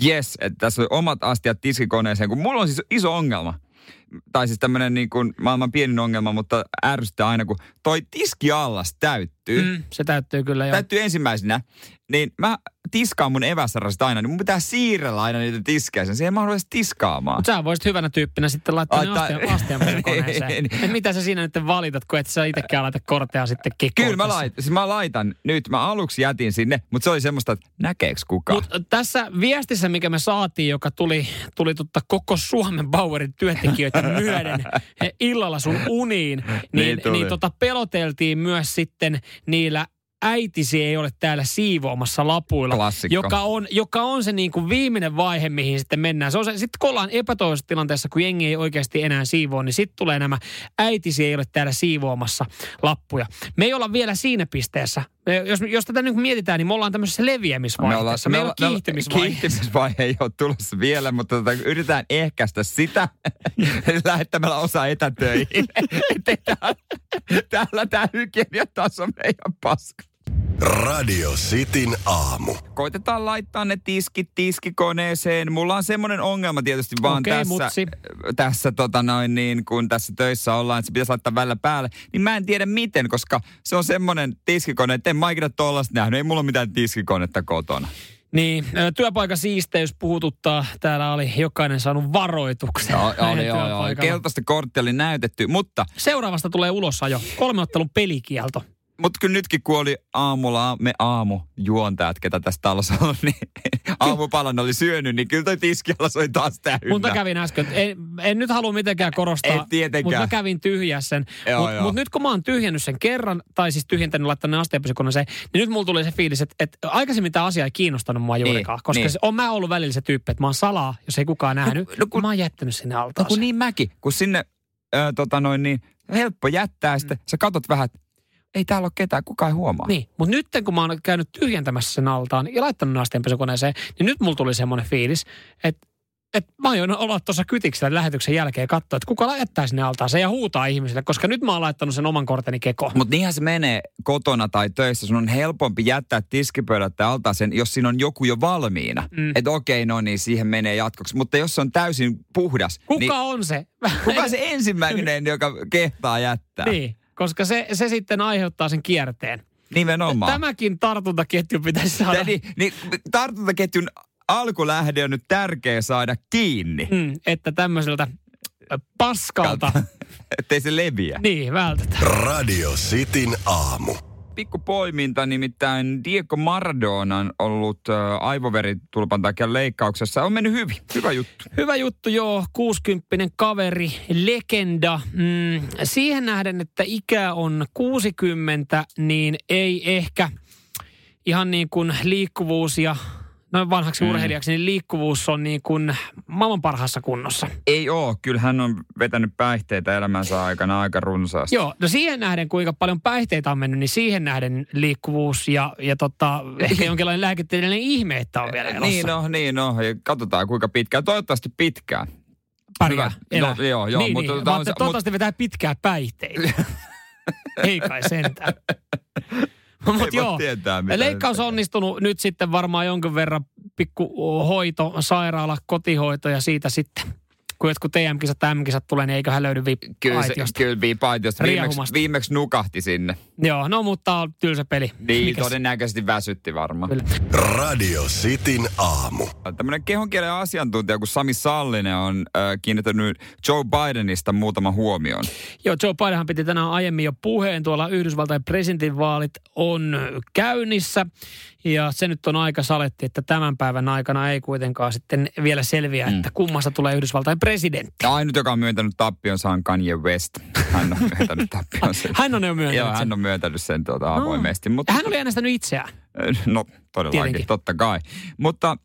yes, että tässä on omat astiat tiskikoneeseen, kun mulla on siis iso ongelma. Tai siis tämmöinen niin kuin maailman pienin ongelma, mutta ärsyttää aina, kun toi tiskiallas täyttyy. Mm, se täyttyy kyllä jo. täyttyy ensimmäisenä, niin mä tiskaan mun eväsarasta aina, niin mun pitää siirrellä aina niitä tiskejä sen. Siihen mä ruveta tiskaamaan. Mutta sä voisit hyvänä tyyppinä sitten laittaa ne Laittaa- astian, astianpesukoneeseen. (laughs) Niin. Et mitä sä siinä nyt valitat, kun et sä itsekään laita kortea sitten kikkoon Kyllä mä, tässä. lait, siis mä laitan nyt. Mä aluksi jätin sinne, mutta se oli semmoista, että näkeeks kukaan. Mutta tässä viestissä, mikä me saatiin, joka tuli, tuli tutta koko Suomen Bauerin työntekijöitä myöden (laughs) illalla sun uniin, niin, Niin niin, tuli. niin tota peloteltiin myös sitten niillä äitisi ei ole täällä siivoamassa lapuilla. Klassikko. Joka on, joka on se niin kuin viimeinen vaihe, mihin sitten mennään. Se on se, sitten kun ollaan epätoivoisessa tilanteessa, kun jengi ei oikeasti enää siivoa, niin sitten tulee nämä äitisi ei ole täällä siivoamassa lappuja. Me ei olla vielä siinä pisteessä. Me- Jos, jos tätä nyt mietitään, niin me ollaan tämmöisessä leviämisvaiheessa. Me, me, ollaan kiihtymisvaiheessa. Kiihtymisvaihe ei ole tulossa vielä, mutta tota, yritetään ehkäistä sitä (laughs) lähettämällä osa etätöihin. (laughs) Täällä tämä hygieniataso meidän paska. Radio Cityn aamu. Koitetaan laittaa ne tiskit tiskikoneeseen. Mulla on semmoinen ongelma tietysti vaan Okei, tässä, mutsi. tässä tota noin niin, kun tässä töissä ollaan, että se pitäisi laittaa välillä päälle. Niin mä en tiedä miten, koska se on semmoinen tiskikone, että en mä ikinä tollasta nähnyt. Ei mulla ole mitään tiskikonetta kotona. Niin, työpaikan siisteys puhututtaa. Täällä oli jokainen saanut varoituksen. Joo, meidän oli, joo, joo. Keltaista korttia oli näytetty, mutta, Seuraavasta tulee ulosajo. Kolmeottelun pelikielto. Mutta kyllä nytkin kun oli aamulla me aamujuontajat, ketä tässä talossa on, (laughs) niin aamupalan oli syönyt, niin kyllä toi tiskiala oli taas täynnä. Mutta kävin äsken, en, en nyt halua mitenkään korostaa, tietenkään. mutta mä kävin tyhjää sen. Mutta mut nyt kun mä oon tyhjännyt sen kerran, tai siis tyhjentänyt laittanut astianpesukoneeseen, niin nyt mulla tuli se fiilis, että, että aikaisemmin tämä asia ei kiinnostanut mua juurikaan. Niin, koska niin. se, on mä ollut välillä se tyyppi, että mä oon salaa, jos ei kukaan nähnyt. no No, kun- mä oon jättänyt sinne No altaaseen. kun niin mäkin, kun sinne, ö, tota noin niin, helppo jättää sitten, sä katot vähän, että ei täällä ole ketään, kukaan ei huomaa. Niin, mutta nyt kun mä oon käynyt tyhjentämässä sen altaan ja laittanut nasteenpesukoneeseen, niin nyt mulla tuli semmoinen fiilis, että että mä aion olla tuossa kytiksellä lähetyksen jälkeen katsoa, että kuka jättää sinne altaaseen ja huutaa ihmisille, koska nyt mä oon laittanut sen oman korteni kekoon. Mutta niinhän se menee kotona tai töissä. Sun on helpompi jättää tiskipöydät tai altaaseen, jos siinä on joku jo valmiina. Mm. Että okei, no niin, siihen menee jatkoksi. Mutta jos se on täysin puhdas... Kuka niin, on se? Kuka se ensimmäinen, joka kehtaa jättää? Niin, koska se, se sitten aiheuttaa sen kierteen. Nimenomaan. Tämäkin tartuntaketju pitäisi saada. Niin, niin, tartuntaketjun alkulähde on nyt tärkeä saada kiinni. Mm, että tämmöiseltä paskalta. (laughs) Ettei se leviä. Niin, vältetään. Radio Cityn aamu. Pikku poiminta, nimittäin Diego Maradona on ollut äh, aivoveritulpan takia leikkauksessa. On mennyt hyvin. Hyvä juttu. Hyvä juttu, joo. 60 kaveri, legenda. Mm, siihen nähden, että ikä on 60, niin ei ehkä ihan niin kuin liikkuvuus ja noin vanhaksi mm. urheilijaksi, niin liikkuvuus on niin kuin maailman parhaassa kunnossa. Ei oo, kyllä hän on vetänyt päihteitä elämänsä aikana aika runsaasti. Joo, no siihen nähden kuinka paljon päihteitä on mennyt, niin siihen nähden liikkuvuus ja, ja tota, (laughs) ehkä jonkinlainen lääketieteellinen ihme, että on vielä elossa. Niin no, niin no, ja katsotaan kuinka pitkään, toivottavasti pitkään. Pärjää, no, joo, joo, niin, mutta, niin. tota, mutta, toivottavasti vetää pitkää päihteitä. (laughs) Ei kai sentään. (laughs) (laughs) Mutta joo, tietää, mitä leikkaus on onnistunut nyt sitten varmaan jonkin verran pikku hoito, sairaala, kotihoito ja siitä sitten kun jotkut TM-kisat tai M-kisat tulee, niin eiköhän löydy Kyllä, se, kyllä viipa-aitiosta. Viimeksi, viimeksi nukahti sinne. Joo, no mutta on tylsä peli. Niin, Mikäs? todennäköisesti väsytti varmaan. Kyllä. Radio Cityn aamu. Tämmöinen kehonkielen asiantuntija kuin Sami Sallinen on äh, kiinnittänyt Joe Bidenista muutama huomioon. Joo, Joe Bidenhan piti tänään aiemmin jo puheen. Tuolla Yhdysvaltain presidentinvaalit on käynnissä. Ja se nyt on aika saletti, että tämän päivän aikana ei kuitenkaan sitten vielä selviä, mm. että kummasta tulee Yhdysvaltain presidentti. Ainut, joka on myöntänyt tappionsa on Kanye West. Hän on myöntänyt (laughs) tappionsa. hän on jo myöntänyt Joo, hän on myöntänyt sen tuota avoimesti. No. Mutta... Hän oli äänestänyt itseään. No todellakin, Tietenkin. totta kai. Mutta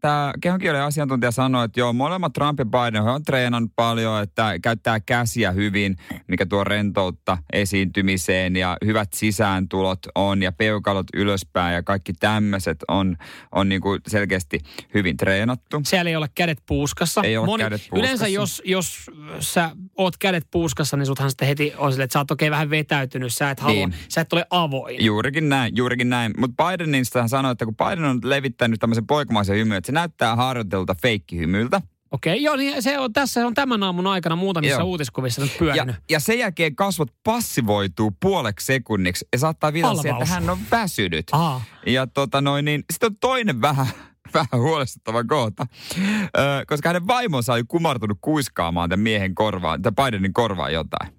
tämä kehonkielen asiantuntija sanoi, että joo, molemmat Trump ja Biden on treenannut paljon, että käyttää käsiä hyvin, mikä tuo rentoutta esiintymiseen ja hyvät sisääntulot on ja peukalot ylöspäin ja kaikki tämmöiset on, on niin kuin selkeästi hyvin treenattu. Siellä ei ole kädet puuskassa. Ei ole Moni, kädet puuskassa. Yleensä jos, jos sä oot kädet puuskassa, niin suthan sitten heti on sille, että sä oot oikein vähän vetäytynyt, sä et halua, niin. sä et ole avoin. Juurikin näin, juurikin näin. Mutta Bidenista hän sanoi, että kun Biden on levittänyt tämmöisen poikamaisen hymyn, se näyttää harjoitelta feikkihymyltä. Okei, okay, joo, niin se on tässä on tämän aamun aikana muutamissa joo. uutiskuvissa nyt pyörinyt. Ja, ja sen jälkeen kasvot passivoituu puoleksi sekunniksi ja saattaa viitata siihen, että hän on väsynyt. Aha. Ja tota noin, niin sitten on toinen vähän, (laughs) vähän huolestuttava kohta, ö, koska hänen vaimonsa oli kumartunut kuiskaamaan tämän miehen korvaan, tai Bidenin korvaan jotain.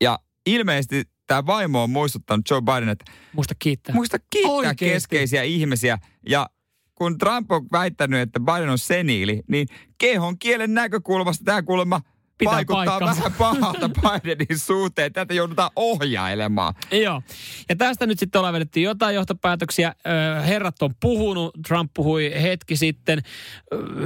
Ja ilmeisesti tämä vaimo on muistuttanut Joe Biden, että muista kiittää, muista kiittää Oikeesti. keskeisiä ihmisiä. Ja kun Trump on väittänyt, että Biden on seniili, niin kehon kielen näkökulmasta tämä kuulemma – Pitää vaikuttaa paikkansa. vähän pahalta (laughs) Bidenin suhteen. Tätä joudutaan ohjailemaan. Joo. Ja tästä nyt sitten ollaan vedetty jotain johtopäätöksiä. Herrat on puhunut. Trump puhui hetki sitten.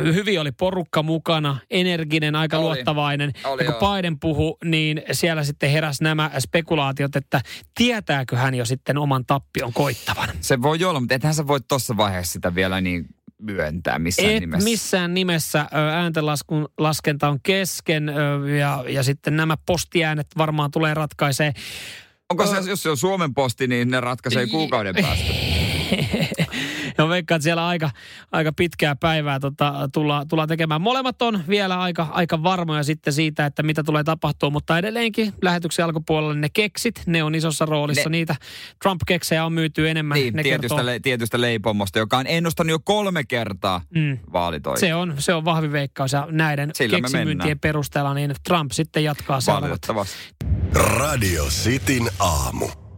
Hyvin oli porukka mukana. Energinen, aika oli. luottavainen. Oli, ja kun joo. Biden puhu, niin siellä sitten heräs nämä spekulaatiot, että tietääkö hän jo sitten oman tappion koittavan. Se voi olla, mutta ethän sä voi tuossa vaiheessa sitä vielä niin myöntää missään Et nimessä. missään nimessä. Ääntenlaskun laskenta on kesken ja, ja sitten nämä postiäänet varmaan tulee ratkaisee. Onko se, jos se on Suomen posti, niin ne ratkaisee kuukauden päästä? (laughs) no veikkaan, että siellä aika, aika pitkää päivää tota, tulla, tulla tekemään. Molemmat on vielä aika, aika varmoja sitten siitä, että mitä tulee tapahtua, mutta edelleenkin lähetyksen alkupuolella ne keksit, ne on isossa roolissa. Ne, Niitä Trump-keksejä on myyty enemmän. Niin, ne tietystä, le, tietystä leipomosta, joka on ennustanut jo kolme kertaa mm. vaalitoikin. Se on, se on vahvi veikkaus ja näiden Sillä keksimyyntien perusteella niin Trump sitten jatkaa seuraavat. Radio Cityn aamu.